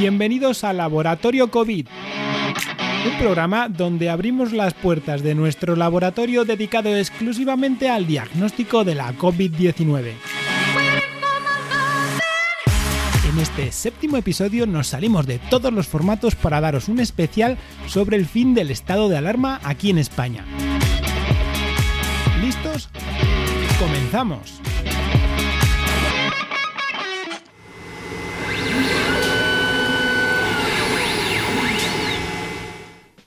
Bienvenidos a Laboratorio COVID, un programa donde abrimos las puertas de nuestro laboratorio dedicado exclusivamente al diagnóstico de la COVID-19. En este séptimo episodio nos salimos de todos los formatos para daros un especial sobre el fin del estado de alarma aquí en España. ¿Listos? Comenzamos.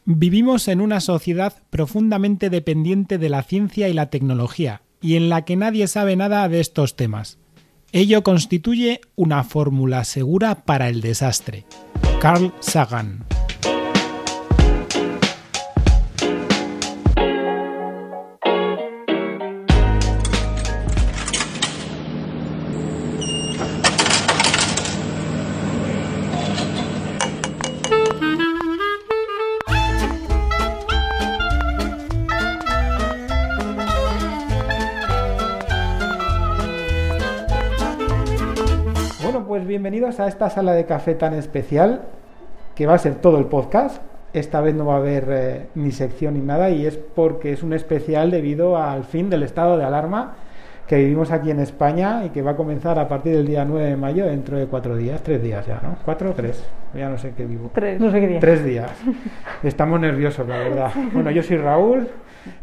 Vivimos en una sociedad profundamente dependiente de la ciencia y la tecnología, y en la que nadie sabe nada de estos temas. Ello constituye una fórmula segura para el desastre. Carl Sagan bienvenidos a esta sala de café tan especial que va a ser todo el podcast. Esta vez no va a haber eh, ni sección ni nada y es porque es un especial debido al fin del estado de alarma que vivimos aquí en España y que va a comenzar a partir del día 9 de mayo, dentro de cuatro días, tres días ya, ¿no? ¿Cuatro o tres? Ya no sé qué vivo. Tres, no sé qué día. Tres días. Estamos nerviosos, la verdad. Bueno, yo soy Raúl,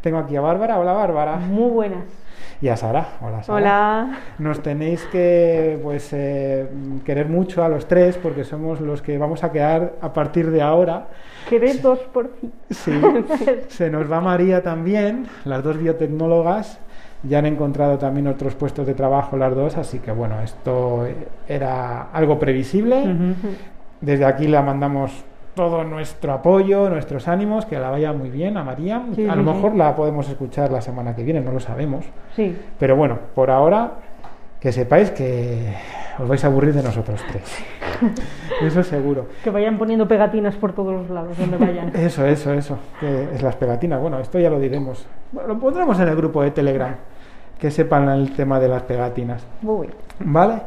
tengo aquí a Bárbara. Hola, Bárbara. Muy buenas y a Sara. Hola, Sara. Hola. Nos tenéis que pues eh, querer mucho a los tres porque somos los que vamos a quedar a partir de ahora. Querer dos por fin. Sí. Se nos va María también, las dos biotecnólogas. Ya han encontrado también otros puestos de trabajo las dos, así que bueno, esto era algo previsible. Desde aquí la mandamos todo nuestro apoyo, nuestros ánimos, que la vaya muy bien a María. a lo mejor la podemos escuchar la semana que viene, no lo sabemos. Sí. Pero bueno, por ahora que sepáis que os vais a aburrir de nosotros tres. Eso seguro. Que vayan poniendo pegatinas por todos los lados donde vayan. Eso, eso, eso. Que es las pegatinas. Bueno, esto ya lo diremos. lo pondremos en el grupo de Telegram. Que sepan el tema de las pegatinas. Muy bien. ¿Vale?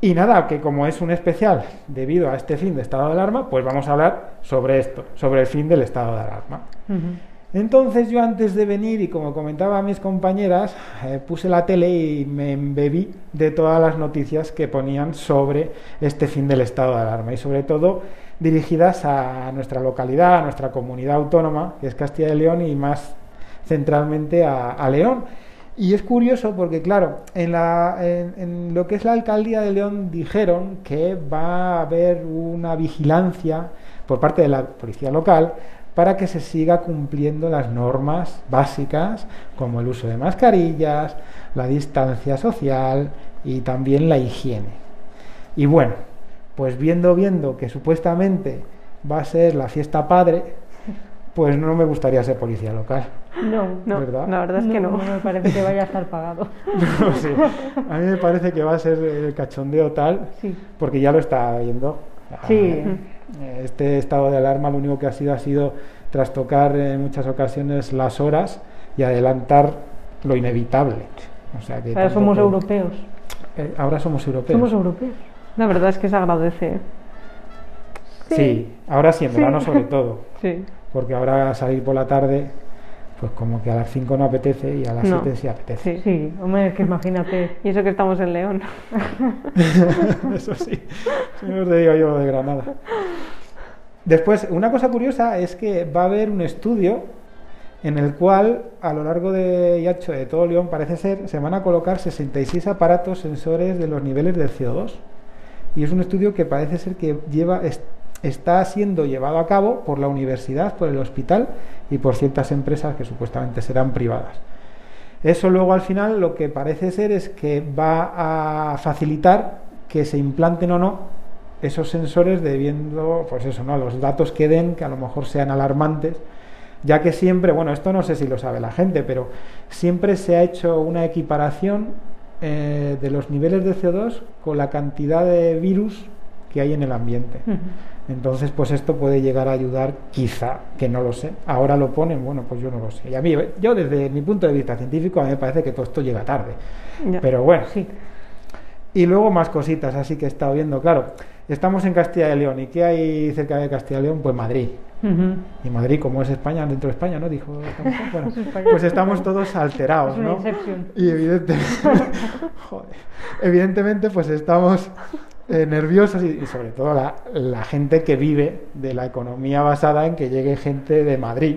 Y nada, que como es un especial debido a este fin de estado de alarma, pues vamos a hablar sobre esto, sobre el fin del estado de alarma. Entonces yo antes de venir y como comentaba a mis compañeras, eh, puse la tele y me embebí de todas las noticias que ponían sobre este fin del estado de alarma y sobre todo dirigidas a nuestra localidad, a nuestra comunidad autónoma, que es Castilla y León y más centralmente a León y es curioso porque, claro, en, la, en, lo que es la alcaldía de León dijeron que va a haber una vigilancia por parte de la policía local para que se siga cumpliendo las normas básicas como el uso de mascarillas, la distancia social y también la higiene. Y bueno, pues viendo, viendo que supuestamente va a ser la fiesta padre, pues no me gustaría ser policía local. No, no, la verdad es que no. No me parece que vaya a estar pagado. A mí me parece que va a ser el cachondeo tal, porque ya lo está viendo. Sí. Este estado de alarma lo único que ha sido ha sido trastocar en muchas ocasiones las horas y adelantar lo inevitable. O sea que ahora somos europeos. Eh, ahora somos europeos. Somos europeos. La verdad es que se agradece. Sí, ahora sí, en verano sobre todo. Sí. Porque ahora salir por la tarde pues como que a las 5 no apetece y a las 7 sí apetece. Sí, sí, hombre, es que imagínate, y eso que estamos en León. eso sí, si no os digo yo lo de Granada. Después, una cosa curiosa es que va a haber un estudio en el cual a lo largo de Yacho de todo León parece ser se van a colocar 66 aparatos sensores de los niveles del CO2 y es un estudio que parece ser que lleva está siendo llevado a cabo por la universidad, por el hospital y por ciertas empresas que supuestamente serán privadas. Eso luego al final lo que parece ser es que va a facilitar que se implanten o no esos sensores debiendo, pues eso, ¿no? Los datos que den, que a lo mejor sean alarmantes, ya que siempre, bueno, esto no sé si lo sabe la gente, pero siempre se ha hecho una equiparación eh, de los niveles de CO2 con la cantidad de virus que hay en el ambiente. Entonces, pues esto puede llegar a ayudar, quizá, que no lo sé. Ahora lo ponen, bueno, pues yo no lo sé. Y a mí, yo desde mi punto de vista científico, a mí me parece que todo esto llega tarde. Pero bueno. Sí. Y luego más cositas, así que he estado viendo, claro, estamos en Castilla y León. ¿Y qué hay cerca de Castilla y León? Pues Madrid. Y Madrid, como es España, dentro de España, ¿no? Dijo, bueno, pues estamos todos alterados, ¿no? Y evidentemente, evidentemente, pues estamos eh, nerviosos y, sobre todo la, la gente que vive de la economía basada en que llegue gente de Madrid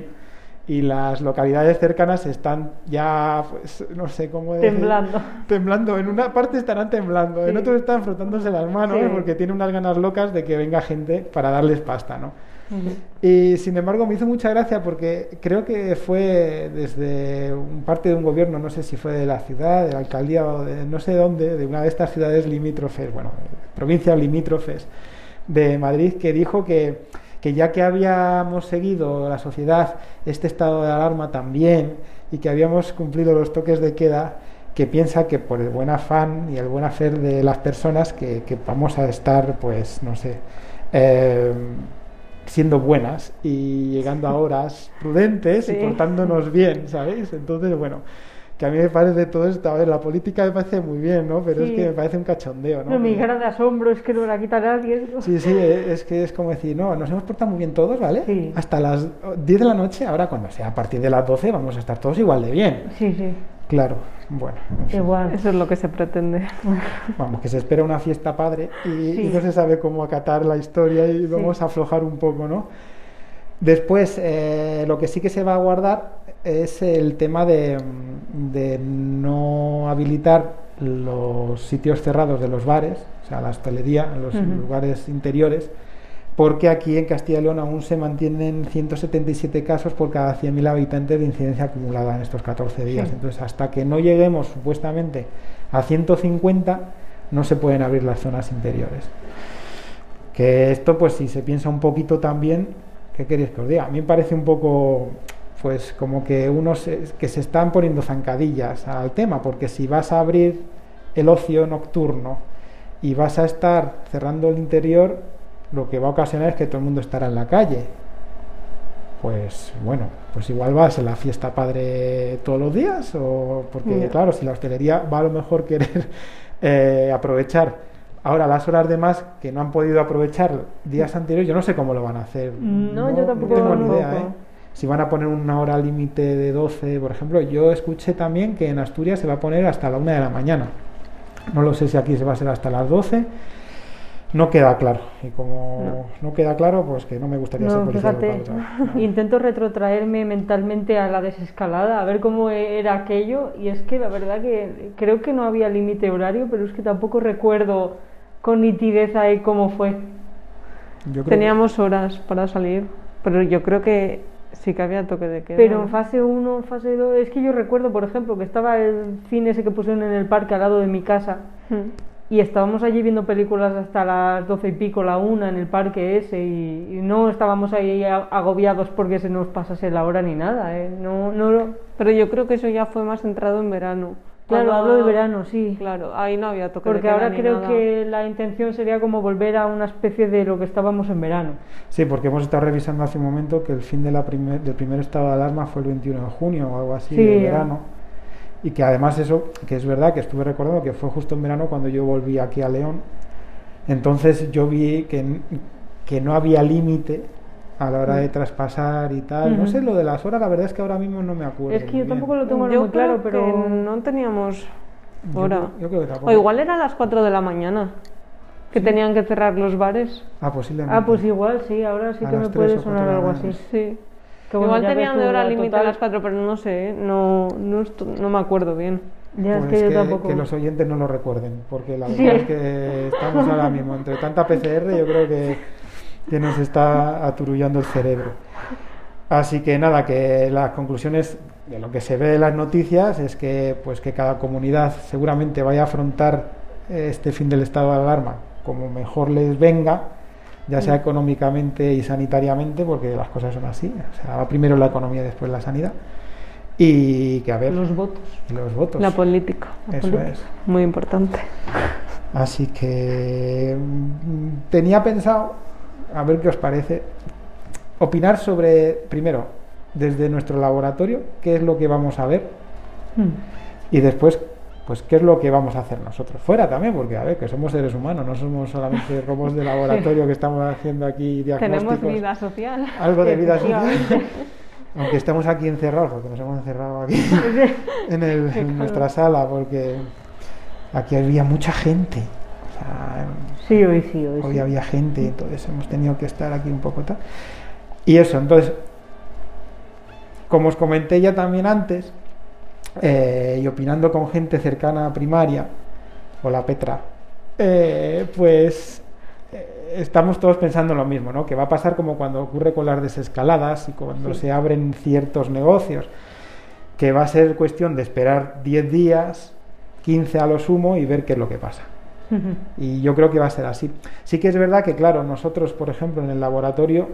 y las localidades cercanas están ya, pues, no sé cómo decir, temblando. Temblando. En una parte estarán temblando, en otros están frotándose las manos porque tienen unas ganas locas de que venga gente para darles pasta, ¿no? Y sin embargo me hizo mucha gracia porque creo que fue desde un parte de un gobierno, no sé si fue de la ciudad, de la alcaldía o de no sé dónde, de una de estas ciudades limítrofes, bueno, provincias limítrofes de Madrid, que dijo que que ya que habíamos seguido la sociedad este estado de alarma también y que habíamos cumplido los toques de queda, que piensa que por el buen afán y el buen hacer de las personas que, vamos a estar, pues, no sé, eh, siendo buenas y llegando a horas prudentes y portándonos bien, ¿sabéis? Entonces, bueno, que a mí me parece todo esto, a ver, la política me parece muy bien, ¿no? Pero es que me parece un cachondeo, ¿no? no mi cara de asombro es que no la quita nadie. Sí, sí, es que es como decir, no, nos hemos portado muy bien todos, ¿vale? Sí. Hasta las 10 de la noche, ahora cuando sea a partir de las 12 vamos a estar todos igual de bien. Sí, sí. Claro, bueno. Igual. Eso es lo que se pretende. Vamos, que se espera una fiesta padre y, no se sabe cómo acatar la historia y vamos a aflojar un poco, ¿no? Después, eh, lo que sí que se va a guardar es el tema de, no habilitar los sitios cerrados de los bares, o sea, la hostelería, los lugares interiores, porque aquí en Castilla y León aún se mantienen 177 casos por cada 100.000 habitantes de incidencia acumulada en estos 14 días. Entonces, hasta que no lleguemos supuestamente a 150, no se pueden abrir las zonas interiores. Que esto, pues si se piensa un poquito también, ¿qué queréis que os diga? A mí me parece un poco pues como que unos que se están poniendo zancadillas al tema, porque si vas a abrir el ocio nocturno y vas a estar cerrando el interior, lo que va a ocasionar es que todo el mundo estará en la calle. Pues bueno, pues igual vas a la fiesta padre todos los días, o porque claro, si la hostelería va a lo mejor querer eh, aprovechar ahora las horas de más que no han podido aprovechar días anteriores, yo no sé cómo lo van a hacer. No, yo tampoco tengo ni idea, ¿eh? si van a poner una hora límite de 12, por ejemplo, yo escuché también que en Asturias se va a poner hasta la 1 de la mañana. No lo sé si aquí se va a ser hasta las 12. No queda claro. Y como no, queda claro, pues que no me gustaría ser policía fíjate, Intento retrotraerme mentalmente a la desescalada, a ver cómo era aquello. Y es que la verdad que creo que no había límite horario, pero es que tampoco recuerdo con nitidez ahí cómo fue. Teníamos horas para salir, pero yo creo que Sí que había toque de queda. Pero en fase 1, fase 2, es que yo recuerdo, por ejemplo, que estaba el cine ese que pusieron en el parque al lado de mi casa hmm. Y estábamos allí viendo películas hasta las 12 y pico, la una en el parque ese y, no estábamos ahí agobiados porque se nos pasase la hora ni nada. ¿eh? No, no, Pero yo creo que eso ya fue más centrado en verano. Claro, hablo de verano, sí. Claro, ahí no había toque Porque ahora creo que la intención sería como volver a una especie de lo que estábamos en verano. Sí, porque hemos estado revisando hace un momento que el fin de la primer, del primer estado de alarma fue el 21 de junio o algo así, de verano. Y que además eso, que es verdad que estuve recordando que fue justo en verano cuando yo volví aquí a León. Entonces yo vi que, que no había límite a la hora de mm. traspasar y tal. No sé, lo de las horas, la verdad es que ahora mismo no me acuerdo. Es que yo tampoco lo tengo muy claro, pero no teníamos hora. Yo, creo que tampoco. O igual era a las 4 de la mañana. Que tenían que cerrar los bares. Ah, posiblemente. Ah, pues igual, sí, ahora sí que me puede sonar algo así. Sí. Igual tenían de hora límite a las 4, pero no sé, ¿eh? no, no, no me acuerdo bien. Ya, es pues que, yo tampoco... que los oyentes no lo recuerden, porque la verdad es que estamos ahora mismo entre tanta PCR, yo creo que que nos está aturullando el cerebro. Así que nada, que las conclusiones de lo que se ve en las noticias es que pues que cada comunidad seguramente vaya a afrontar este fin del estado de alarma como mejor les venga, ya sea mm. económicamente y sanitariamente, porque las cosas son así. O sea, va primero la economía, después la sanidad. Y que a ver. Los votos. Los votos. La política. Eso es. Muy importante. Así que mm, tenía pensado a ver qué os parece, opinar sobre, primero, desde nuestro laboratorio, qué es lo que vamos a ver, hmm. y después pues qué es lo que vamos a hacer nosotros fuera también, porque a ver, que somos seres humanos, no somos solamente robots de laboratorio que estamos haciendo aquí diagnósticos. Tenemos vida social. Algo de vida social. Aunque estemos aquí encerrados, porque nos hemos encerrado aquí en, en nuestra sala, porque aquí había mucha gente. sí, hoy sí, hoy, hoy había gente, entonces hemos tenido que estar aquí un poco tal. Y eso, entonces, como os comenté ya también antes, eh, y opinando con gente cercana a primaria, o la Petra, eh, pues eh, estamos todos pensando lo mismo, ¿no? Que va a pasar como cuando ocurre con las desescaladas y cuando se abren ciertos negocios, que va a ser cuestión de esperar 10 días, 15 a lo sumo y ver qué es lo que pasa. Y yo creo que va a ser así. Sí que es verdad que, claro, nosotros, por ejemplo, en el laboratorio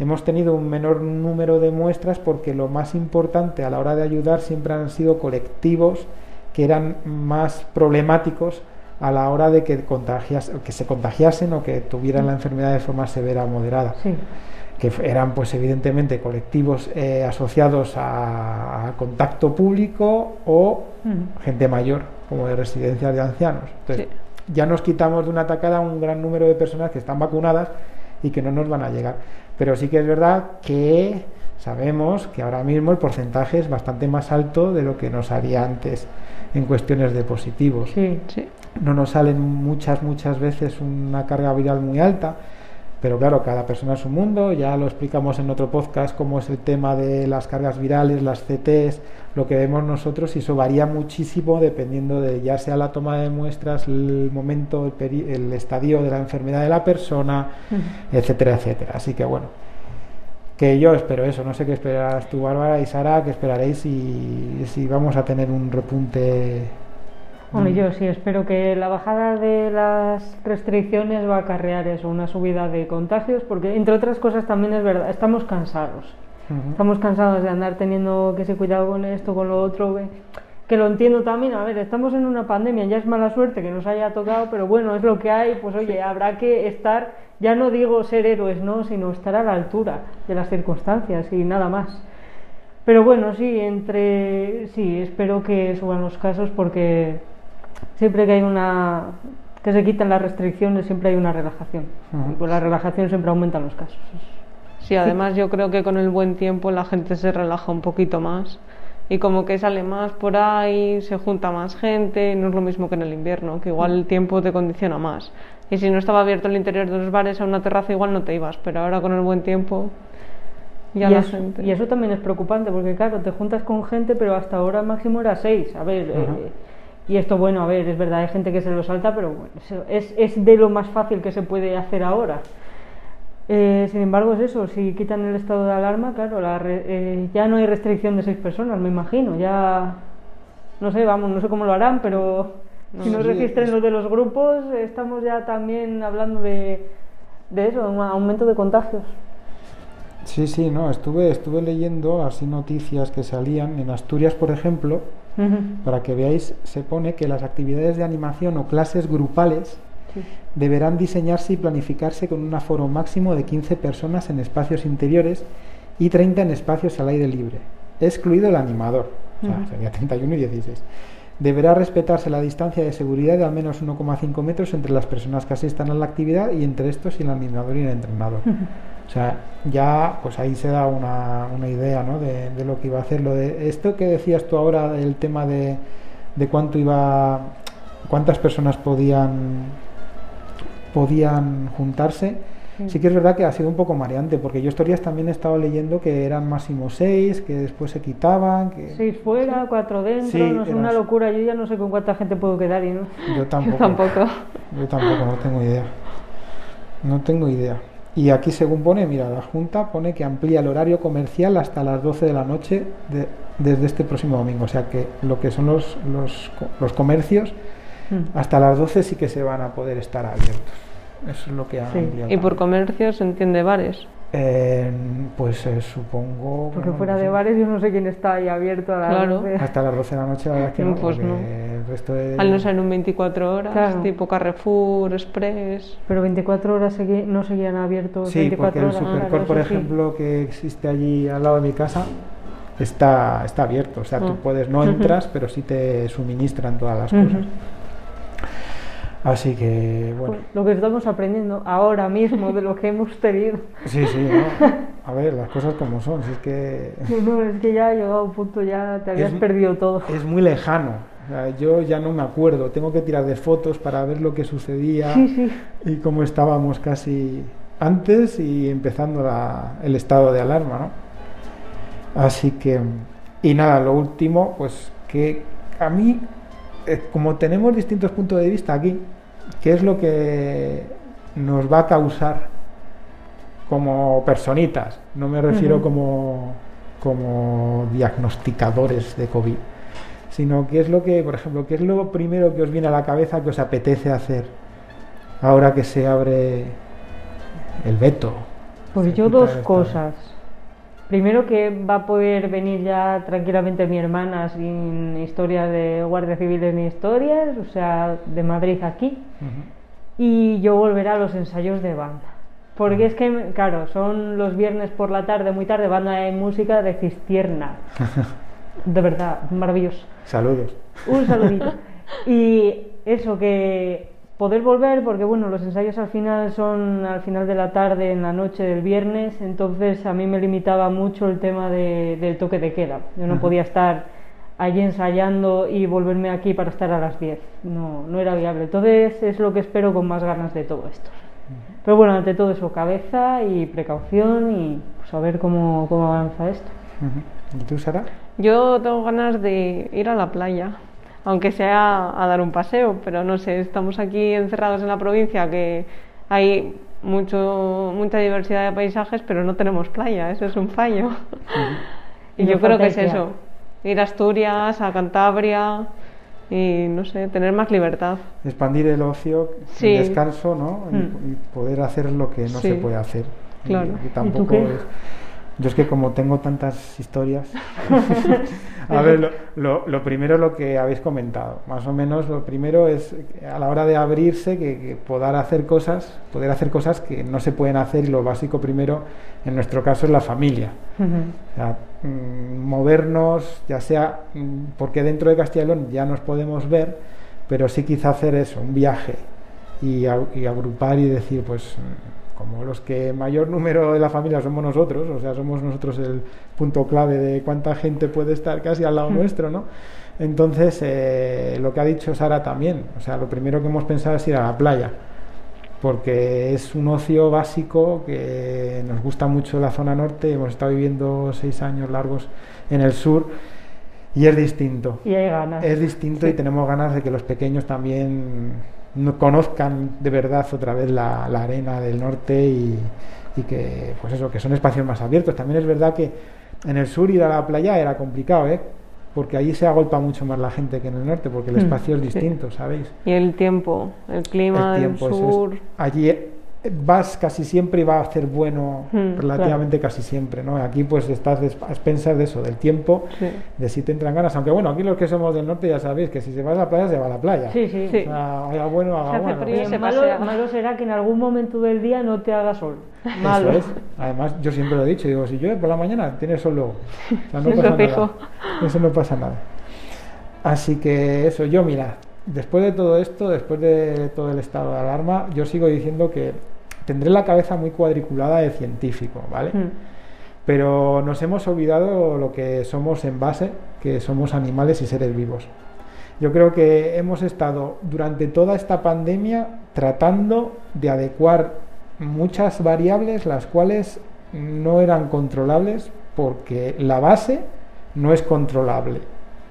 hemos tenido un menor número de muestras porque lo más importante a la hora de ayudar siempre han sido colectivos que eran más problemáticos a la hora de que, contagias, que se contagiasen o que tuvieran la enfermedad de forma severa o moderada. Que eran, pues, evidentemente, colectivos eh, asociados a, contacto público o gente mayor, como de residencias de ancianos. Entonces, ya nos quitamos de una atacada un gran número de personas que están vacunadas y que no nos van a llegar. Pero sí que es verdad que sabemos que ahora mismo el porcentaje es bastante más alto de lo que nos haría antes en cuestiones de positivos. Sí, sí no nos salen muchas, muchas veces una carga viral muy alta, pero claro, cada persona es un mundo, ya lo explicamos en otro podcast cómo es el tema de las cargas virales, las CTs, lo que vemos nosotros y eso varía muchísimo dependiendo de ya sea la toma de muestras, el momento, el, estadio de la enfermedad de la persona, etcétera, etcétera. Así que bueno, que yo espero eso, no sé qué esperarás tú Bárbara y Sara, que esperaréis y si vamos a tener un repunte bueno, yo sí espero que la bajada de las restricciones va a acarrear eso, una subida de contagios, porque entre otras cosas también es verdad, estamos cansados. Estamos cansados de andar teniendo que se cuidado con esto, con lo otro, que, lo entiendo también. A ver, estamos en una pandemia, ya es mala suerte que nos haya tocado, pero bueno, es lo que hay, pues oye, habrá que estar, ya no digo ser héroes, no, sino estar a la altura de las circunstancias y nada más. Pero bueno, sí, entre sí, espero que suban los casos porque siempre que hay una que se quitan las restricciones siempre hay una relajación. Y pues la relajación siempre aumenta los casos. Sí además yo creo que con el buen tiempo la gente se relaja un poquito más y como que sale más por ahí se junta más gente no es lo mismo que en el invierno que igual el tiempo te condiciona más. Y si no estaba abierto el interior de los bares a una terraza igual no te ibas pero ahora con el buen tiempo ya y, la eso, gente... y eso también es preocupante porque claro te juntas con gente pero hasta ahora máximo era seis. A ver y esto, bueno, a ver, es verdad, hay gente que se lo salta, pero bueno, es, es de lo más fácil que se puede hacer ahora. Eh, sin embargo, es eso, si quitan el estado de alarma, claro, la eh, ya no hay restricción de seis personas, me imagino, ya, no sé, vamos, no sé cómo lo harán, pero si no registren lo de los grupos, estamos ya también hablando de, de eso, un aumento de contagios. Sí, sí, no, estuve, estuve leyendo así noticias que salían en Asturias, por ejemplo, para que veáis, se pone que las actividades de animación o clases grupales deberán diseñarse y planificarse con un aforo máximo de 15 personas en espacios interiores y 30 en espacios al aire libre, excluido el animador, o sea, sería 31 y 16. Deberá respetarse la distancia de seguridad de al menos 1,5 metros entre las personas que asistan a la actividad y entre estos y el animador y el entrenador. O sea, ya pues ahí se da una, una idea ¿no? de, de, lo que iba a hacer. Lo de esto que decías tú ahora, el tema de, de cuánto iba, cuántas personas podían podían juntarse. Sí que es verdad que ha sido un poco mareante, porque yo estos días también he estado leyendo que eran máximo seis, que después se quitaban. Que... Seis fuera, cuatro dentro, no es una locura. Yo ya no sé con cuánta gente puedo quedar y no. Yo tampoco. yo tampoco. Yo tampoco, no tengo idea. No tengo idea. Y aquí, según pone, mira, la Junta pone que amplía el horario comercial hasta las 12 de la noche desde este próximo domingo. O sea que lo que son los, los, los comercios, mm. hasta las 12 sí que se van a poder estar abiertos. Eso es lo que ha ampliado. ¿Y por comercio se entiende bares? Eh, pues eh, supongo. Porque fuera de bares yo no sé quién está ahí abierto a las claro. Hasta las 12 de la noche, la verdad que no. Pues no. El resto de... Al no ser un 24 horas, tipo Carrefour, Express. Pero 24 horas no seguían abiertos. Sí, 24 porque el Supercore, por ejemplo, que existe allí al lado de mi casa, está, está abierto. O sea, tú Mm. puedes, no entras, pero sí te suministran todas las cosas. Así que, bueno. Pues lo que estamos aprendiendo ahora mismo de lo que hemos tenido. Sí, sí, ¿no? A ver, las cosas como son. Si es que No, es que ya ha llegado un punto, ya te habías Es- perdido todo. es muy lejano. O sea, yo ya no me acuerdo. Tengo que tirar de fotos para ver lo que sucedía Sí, sí. y cómo estábamos casi antes y empezando la- el estado de alarma, ¿no? Así que, y nada, lo último, pues que a mí, eh, como tenemos distintos puntos de vista aquí, ¿qué es lo que nos va a causar como personitas? No me refiero como, como diagnosticadores de COVID, sino qué es lo que, por ejemplo, qué es lo primero que os viene a la cabeza que os apetece hacer ahora que se abre el veto. Pues yo dos cosas. Primero que va a poder venir ya tranquilamente mi hermana sin historias de guardia civiles ni historias, o sea, de Madrid aquí. Y yo volveré a los ensayos de banda. Porque es que, claro, son los viernes por la tarde, muy tarde, banda de música de Cistierna. De verdad, maravilloso. Saludos. Un saludito. Y eso, que poder volver, porque bueno, los ensayos al final son al final de la tarde, en la noche del viernes, entonces a mí me limitaba mucho el tema de- del toque de queda. Yo no Ajá. podía estar allí ensayando y volverme aquí para estar a las 10. No, no era viable. Entonces es lo que espero con más ganas de todo esto. Pero bueno, ante todo eso, cabeza y precaución y pues, a ver cómo, cómo avanza esto. ¿Y tú, Sara? Yo tengo ganas de ir a la playa, aunque sea a dar un paseo, pero no sé, estamos aquí encerrados en la provincia que hay mucho, mucha diversidad de paisajes, pero no tenemos playa, eso es un fallo. Y y yo creo que es eso, ir a Asturias, a Cantabria y no sé, tener más libertad. Expandir el ocio, Sí. el descanso, ¿no? Y, Mm. y poder hacer lo que no Sí. se puede hacer. Y- Claro. Y, ¿Y tú tampoco qué? Yo es que como tengo tantas historias... a ver, lo, lo- lo primero lo que habéis comentado. Más o menos lo primero es a la hora de abrirse que, que poder hacer cosas, poder hacer cosas que no se pueden hacer y lo básico primero, en nuestro caso, es la familia. O sea, mm, movernos, ya sea mm, porque dentro de Castilla y León ya nos podemos ver, pero sí quizá hacer eso, un viaje y, a- y agrupar y decir, pues como los que mayor número de la familia somos nosotros, o sea, somos nosotros el punto clave de cuánta gente puede estar casi al lado nuestro, ¿no? Entonces, eh, lo que ha dicho Sara también, o sea, lo primero que hemos pensado es ir a la playa porque es un ocio básico que nos gusta mucho la zona norte, hemos estado viviendo seis años largos en el sur y es distinto. Y hay ganas. Es distinto y tenemos ganas de que los pequeños también conozcan de verdad otra vez la, la arena del norte y, y que, pues eso, que son espacios más abiertos. También es verdad que en el sur ir a la playa era complicado, ¿eh? Porque allí se agolpa mucho más la gente que en el norte, porque el Mm, espacio es sí. distinto, ¿sabéis? Y el tiempo, el clima el del es. sur. Allí vas casi siempre y va a hacer bueno Mm, relativamente casi siempre, ¿no? Aquí pues estás a expensas de eso, del tiempo, Sí. de si te entran ganas. Aunque bueno, aquí los que somos del norte ya sabéis que si se va a la playa, se va a la playa. Sí, sí. Sí. O sea, haga bueno, haga Se hace bueno. frío, se malo, malo será que en algún momento del día no te haga sol. Malo. Eso es. Además, yo siempre lo he dicho, digo, si llueve por la mañana, tienes sol luego. O sea, no pasa nada. Eso no pasa nada. Así que eso, yo mira, después de todo esto, después de todo el estado de alarma, yo sigo diciendo que tendré la cabeza muy cuadriculada de científico, ¿vale? Mm. Pero nos hemos olvidado lo que somos en base, que somos animales y seres vivos. Yo creo que hemos estado durante toda esta pandemia tratando de adecuar muchas variables las cuales no eran controlables porque la base no es controlable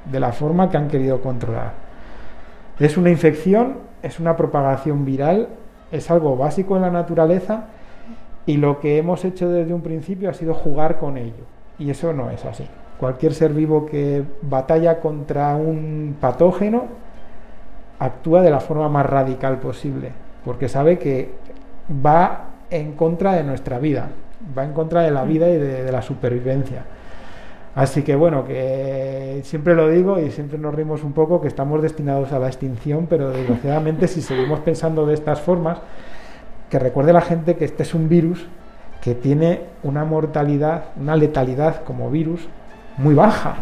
de la forma que han querido controlar. Es una infección, es una propagación viral, es algo básico en la naturaleza y lo que hemos hecho desde un principio ha sido jugar con ello. Y eso no es así. Cualquier ser vivo que batalla contra un patógeno actúa de la forma más radical posible, porque sabe que va en contra de nuestra vida, va en contra de la vida y de, la supervivencia. Así que bueno, que siempre lo digo y siempre nos rimos un poco que estamos destinados a la extinción, pero desgraciadamente si seguimos pensando de estas formas, que recuerde la gente que este es un virus que tiene una mortalidad, una letalidad como virus muy baja.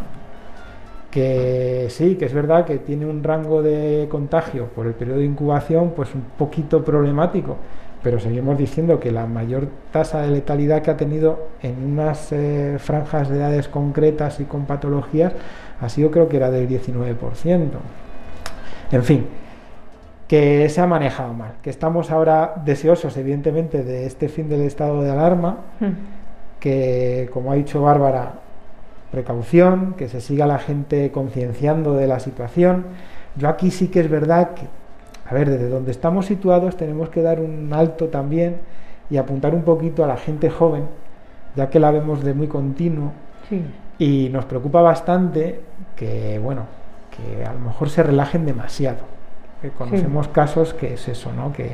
Que sí, que es verdad que tiene un rango de contagio por el periodo de incubación pues un poquito problemático, pero seguimos diciendo que la mayor tasa de letalidad que ha tenido en unas eh, franjas de edades concretas y con patologías ha sido creo que era del 19%. En fin, que se ha manejado mal, que estamos ahora deseosos evidentemente de este fin del estado de alarma, Hmm. que como ha dicho Bárbara, precaución, que se siga la gente concienciando de la situación. Yo aquí sí que es verdad que, a ver, desde donde estamos situados tenemos que dar un alto también y apuntar un poquito a la gente joven, ya que la vemos de muy continuo Sí. y nos preocupa bastante que, bueno, que a lo mejor se relajen demasiado. Que conocemos casos que es eso, ¿no? Que,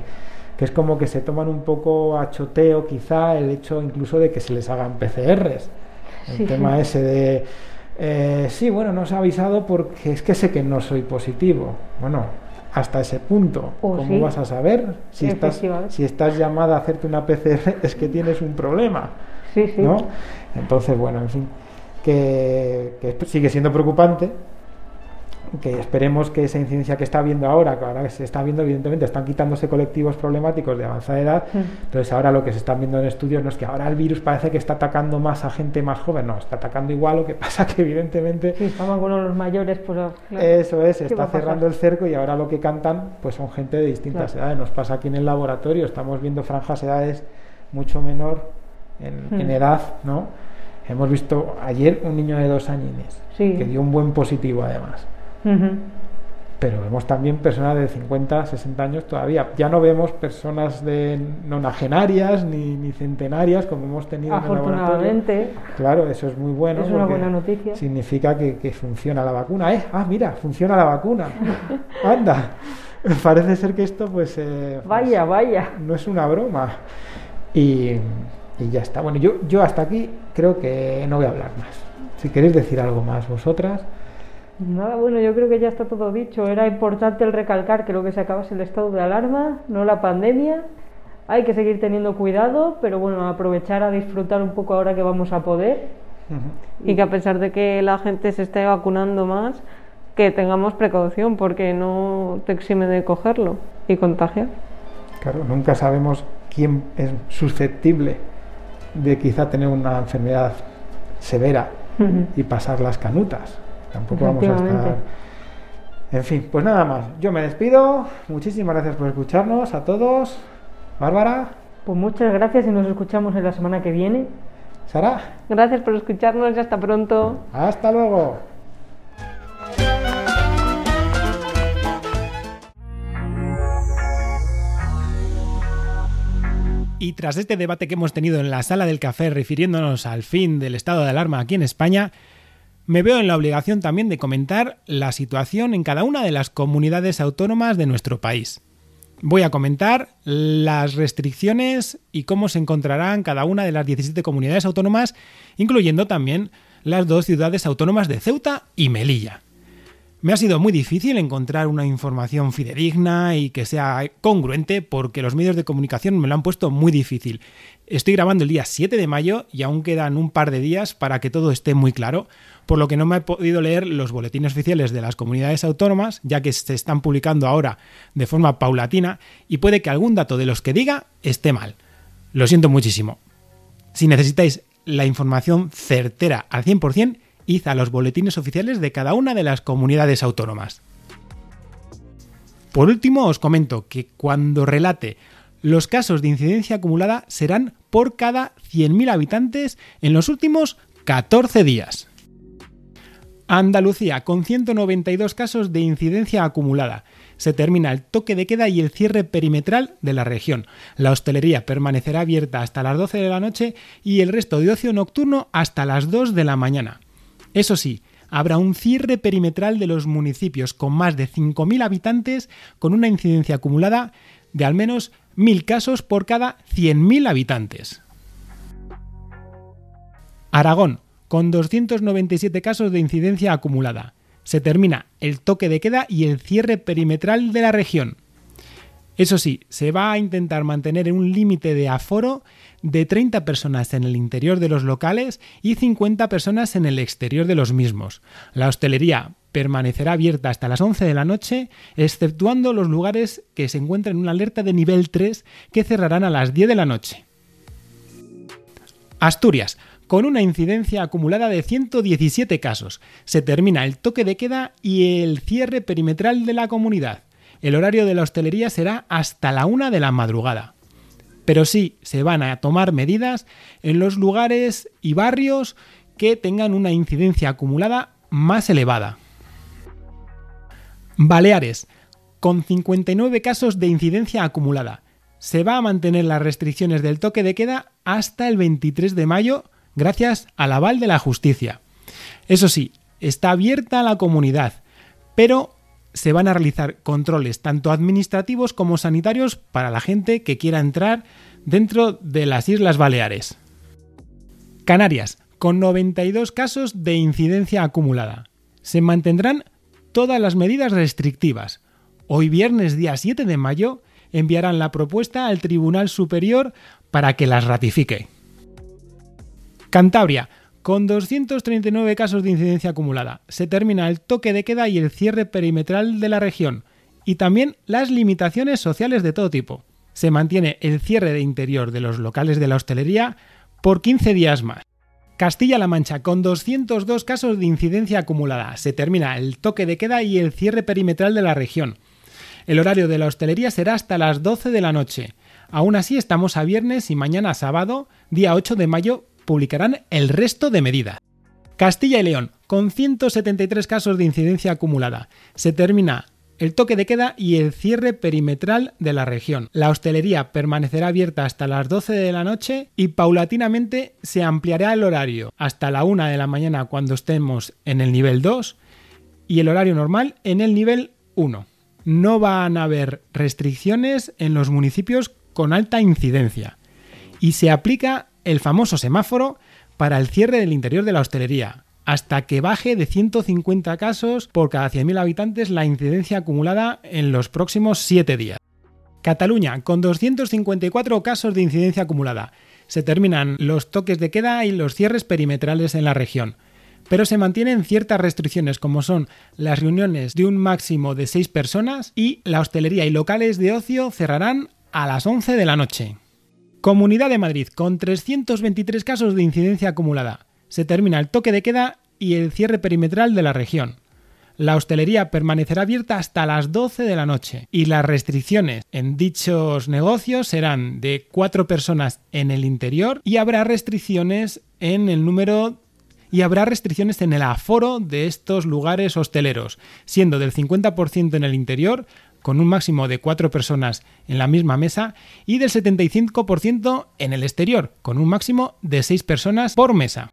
que es como que se toman un poco a choteo quizá el hecho incluso de que se les hagan PCRs. El Sí, tema sí. ese de, eh, sí, bueno, no se ha avisado porque es que sé que no soy positivo. Bueno, hasta ese punto, O ¿cómo sí. vas a saber? Si estás, si estás llamada a hacerte una PCR es que tienes un problema. Sí, sí. ¿no? Entonces, bueno, en fin, que, que sigue siendo preocupante, que esperemos que esa incidencia que está habiendo ahora, que ahora se está viendo, evidentemente, están quitándose colectivos problemáticos de avanzada edad, Mm. entonces ahora lo que se están viendo en estudios no es que ahora el virus parece que está atacando más a gente más joven, no, está atacando igual, lo que pasa que evidentemente Sí, estamos con los mayores, pues. claro. eso es, ¿Qué va está cerrando el cerco y ahora lo que cantan pues son gente de distintas Claro. edades. Nos pasa aquí en el laboratorio, estamos viendo franjas edades mucho menor en, Hmm. en edad, ¿no? Hemos visto ayer un niño de dos añines Sí. que dio un buen positivo además. Pero vemos también personas de 50, 60 años todavía. Ya no vemos personas de nonagenarias ni, ni centenarias como hemos tenido en el laboratorio. Afortunadamente, Claro, eso es muy bueno. es una buena noticia. Significa que, que funciona la vacuna. ¿eh? Ah, mira, funciona la vacuna. Anda. Parece ser que esto, pues. eh, pues, Vaya, vaya. no es una broma. Y, y ya está. Bueno, yo, yo hasta aquí creo que no voy a hablar más. Si queréis decir algo más vosotras. Nada, bueno, yo creo que ya está todo dicho. Era importante el recalcar que lo que se acaba es el estado de alarma, no la pandemia. Hay que seguir teniendo cuidado, pero bueno, aprovechar a disfrutar un poco ahora que vamos a poder. Y que a pesar de que la gente se esté vacunando más, que tengamos precaución porque no te exime de cogerlo y contagiar. Claro, nunca sabemos quién es susceptible de quizá tener una enfermedad severa y pasar las canutas. Tampoco vamos a estar. En fin, pues nada más. Yo me despido. Muchísimas gracias por escucharnos a todos. Bárbara, Pues muchas gracias y nos escuchamos en la semana que viene. Sara, Gracias por escucharnos y hasta pronto. hasta luego. Y tras este debate que hemos tenido en la sala del café refiriéndonos al fin del estado de alarma aquí en España, me veo en la obligación también de comentar la situación en cada una de las comunidades autónomas de nuestro país. Voy a comentar las restricciones y cómo se encontrarán cada una de las 17 comunidades autónomas, incluyendo también las dos ciudades autónomas de Ceuta y Melilla. Me ha sido muy difícil encontrar una información fidedigna y que sea congruente porque los medios de comunicación me lo han puesto muy difícil. Estoy grabando el día 7 de mayo y aún quedan un par de días para que todo esté muy claro, por lo que no me he podido leer los boletines oficiales de las comunidades autónomas, ya que se están publicando ahora de forma paulatina y puede que algún dato de los que diga esté mal. Lo siento muchísimo. Si necesitáis la información certera al 100%, id a los boletines oficiales de cada una de las comunidades autónomas. Por último, os comento que cuando relate los casos de incidencia acumulada serán por cada 100.000 habitantes en los últimos 14 días. Andalucía, con 192 casos de incidencia acumulada. Se termina el toque de queda y el cierre perimetral de la región. La hostelería permanecerá abierta hasta las 12 de la noche y el resto de ocio nocturno hasta las 2 de la mañana. Eso sí, habrá un cierre perimetral de los municipios con más de 5.000 habitantes con una incidencia acumulada de al menos 1.000 casos por cada 100.000 habitantes. Aragón, con 297 casos de incidencia acumulada. Se termina el toque de queda y el cierre perimetral de la región. Eso sí, se va a intentar mantener un límite de aforo de 30 personas en el interior de los locales y 50 personas en el exterior de los mismos. La hostelería permanecerá abierta hasta las 11 de la noche, exceptuando los lugares que se encuentran en una alerta de nivel 3 que cerrarán a las 10 de la noche. Asturias, con una incidencia acumulada de 117 casos. Se termina el toque de queda y el cierre perimetral de la comunidad. El horario de la hostelería será hasta la 1 de la madrugada. Pero sí, se van a tomar medidas en los lugares y barrios que tengan una incidencia acumulada más elevada. Baleares, con 59 casos de incidencia acumulada. Se va a mantener las restricciones del toque de queda hasta el 23 de mayo gracias al aval de la justicia. Eso sí, está abierta a la comunidad, pero se van a realizar controles tanto administrativos como sanitarios para la gente que quiera entrar dentro de las Islas Baleares. Canarias, con 92 casos de incidencia acumulada. Se mantendrán todas las medidas restrictivas. Hoy viernes día 7 de mayo enviarán la propuesta al Tribunal Superior para que las ratifique. Cantabria, con 239 casos de incidencia acumulada, se termina el toque de queda y el cierre perimetral de la región, y también las limitaciones sociales de todo tipo. Se mantiene el cierre de interior de los locales de la hostelería por 15 días más. Castilla-La Mancha, con 202 casos de incidencia acumulada, se termina el toque de queda y el cierre perimetral de la región. El horario de la hostelería será hasta las 12 de la noche. Aún así estamos a viernes y mañana sábado, día 8 de mayo, publicarán el resto de medidas. Castilla y León, con 173 casos de incidencia acumulada. Se termina el toque de queda y el cierre perimetral de la región. La hostelería permanecerá abierta hasta las 12 de la noche y paulatinamente se ampliará el horario hasta la 1 de la mañana cuando estemos en el nivel 2 y el horario normal en el nivel 1. No van a haber restricciones en los municipios con alta incidencia y se aplica el famoso semáforo para el cierre del interior de la hostelería, hasta que baje de 150 casos por cada 100.000 habitantes la incidencia acumulada en los próximos 7 días. Cataluña, con 254 casos de incidencia acumulada. Se terminan los toques de queda y los cierres perimetrales en la región. Pero se mantienen ciertas restricciones como son las reuniones de un máximo de 6 personas y la hostelería y locales de ocio cerrarán a las 11 de la noche. Comunidad de Madrid, con 323 casos de incidencia acumulada. Se termina el toque de queda y el cierre perimetral de la región. La hostelería permanecerá abierta hasta las 12 de la noche y las restricciones en dichos negocios serán de cuatro personas en el interior y habrá restricciones en el número y habrá restricciones en el aforo de estos lugares hosteleros, siendo del 50% en el interior, con un máximo de cuatro personas en la misma mesa, y del 75% en el exterior, con un máximo de seis personas por mesa.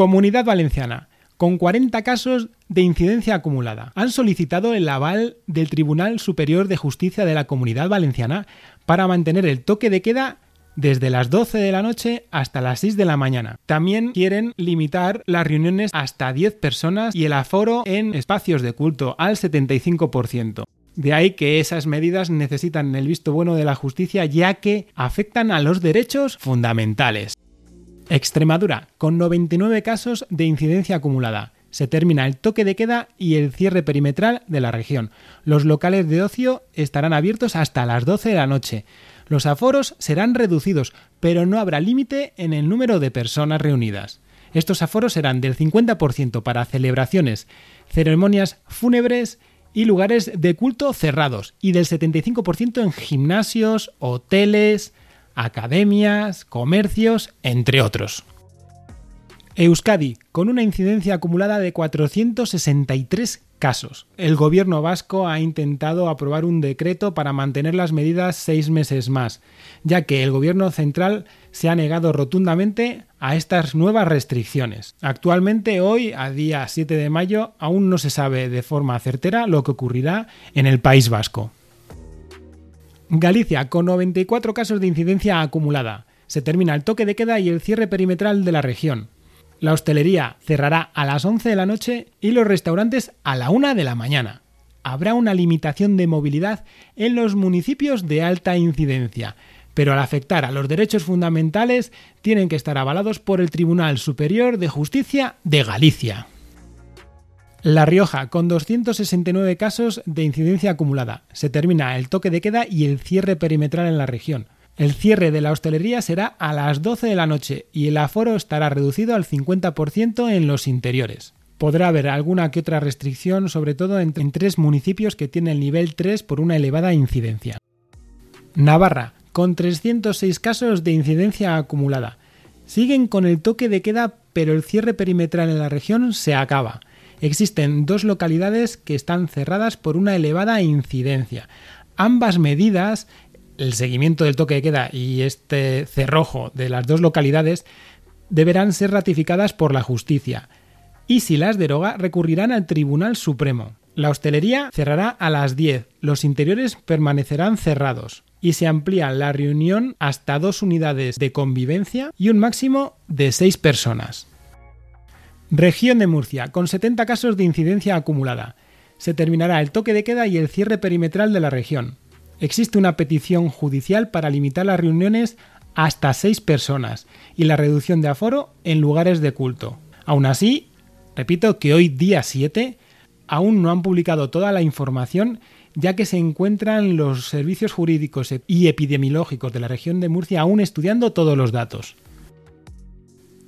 Comunidad Valenciana, con 40 casos de incidencia acumulada. Han solicitado el aval del Tribunal Superior de Justicia de la Comunidad Valenciana para mantener el toque de queda desde las 12 de la noche hasta las 6 de la mañana. También quieren limitar las reuniones hasta 10 personas y el aforo en espacios de culto al 75%. De ahí que esas medidas necesitan el visto bueno de la justicia ya que afectan a los derechos fundamentales. Extremadura, con 99 casos de incidencia acumulada. Se termina el toque de queda y el cierre perimetral de la región. Los locales de ocio estarán abiertos hasta las 12 de la noche. Los aforos serán reducidos, pero no habrá límite en el número de personas reunidas. Estos aforos serán del 50% para celebraciones, ceremonias fúnebres y lugares de culto cerrados y del 75% en gimnasios, hoteles, academias, comercios, entre otros. Euskadi, con una incidencia acumulada de 463 casos. El gobierno vasco ha intentado aprobar un decreto para mantener las medidas seis meses más, ya que el gobierno central se ha negado rotundamente a estas nuevas restricciones. Actualmente, hoy, a día 7 de mayo, aún no se sabe de forma certera lo que ocurrirá en el País Vasco. Galicia, con 94 casos de incidencia acumulada. Se termina el toque de queda y el cierre perimetral de la región. La hostelería cerrará a las 11 de la noche y los restaurantes a la 1 de la mañana. habrá una limitación de movilidad en los municipios de alta incidencia, pero al afectar a los derechos fundamentales tienen que estar avalados por el Tribunal Superior de Justicia de Galicia. La Rioja, con 269 casos de incidencia acumulada. Se termina el toque de queda y el cierre perimetral en la región. El cierre de la hostelería será a las 12 de la noche y el aforo estará reducido al 50% en los interiores. Podrá haber alguna que otra restricción, sobre todo en, tres municipios que tienen el nivel 3 por una elevada incidencia. Navarra, con 306 casos de incidencia acumulada. Siguen con el toque de queda, pero el cierre perimetral en la región se acaba. Existen dos localidades que están cerradas por una elevada incidencia. Ambas medidas, el seguimiento del toque de queda y este cerrojo de las dos localidades, deberán ser ratificadas por la justicia. Y si las deroga, recurrirán al Tribunal Supremo. La hostelería cerrará a las 10, los interiores permanecerán cerrados y se amplía la reunión hasta dos unidades de convivencia y un máximo de seis personas. Región de Murcia, con 70 casos de incidencia acumulada. Se terminará el toque de queda y el cierre perimetral de la región. Existe una petición judicial para limitar las reuniones hasta 6 personas y la reducción de aforo en lugares de culto. Aún así, repito que hoy día 7 aún no han publicado toda la información ya que se encuentran los servicios jurídicos y epidemiológicos de la región de Murcia aún estudiando todos los datos.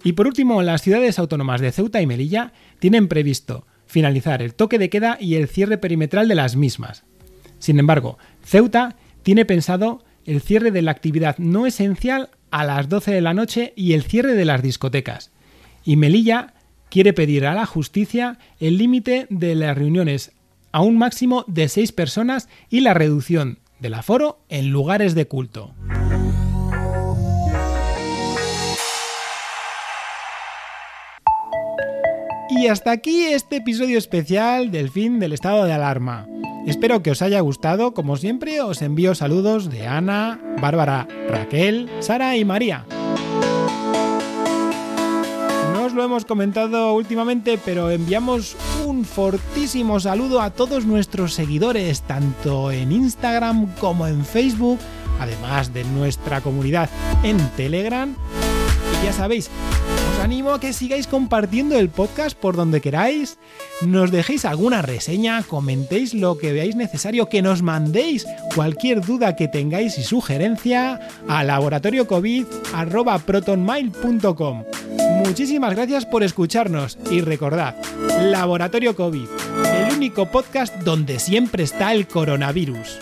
Y por último, las ciudades autónomas de Ceuta y Melilla tienen previsto finalizar el toque de queda y el cierre perimetral de las mismas. Sin embargo, Ceuta tiene pensado el cierre de la actividad no esencial a las 12 de la noche y el cierre de las discotecas. Y Melilla quiere pedir a la justicia el límite de las reuniones a un máximo de 6 personas y la reducción del aforo en lugares de culto. Y hasta aquí este episodio especial del fin del estado de alarma. Espero que os haya gustado, como siempre os envío saludos de Ana, Bárbara, Raquel, Sara y María. No os lo hemos comentado últimamente, pero enviamos un fortísimo saludo a todos nuestros seguidores, tanto en Instagram como en Facebook, además de nuestra comunidad en Telegram. Y ya sabéis, animo a que sigáis compartiendo el podcast por donde queráis, nos dejéis alguna reseña, comentéis lo que veáis necesario, que nos mandéis cualquier duda que tengáis y sugerencia a laboratoriocovid.protonmail.com. Muchísimas gracias por escucharnos y recordad, Laboratorio COVID, el único podcast donde siempre está el coronavirus.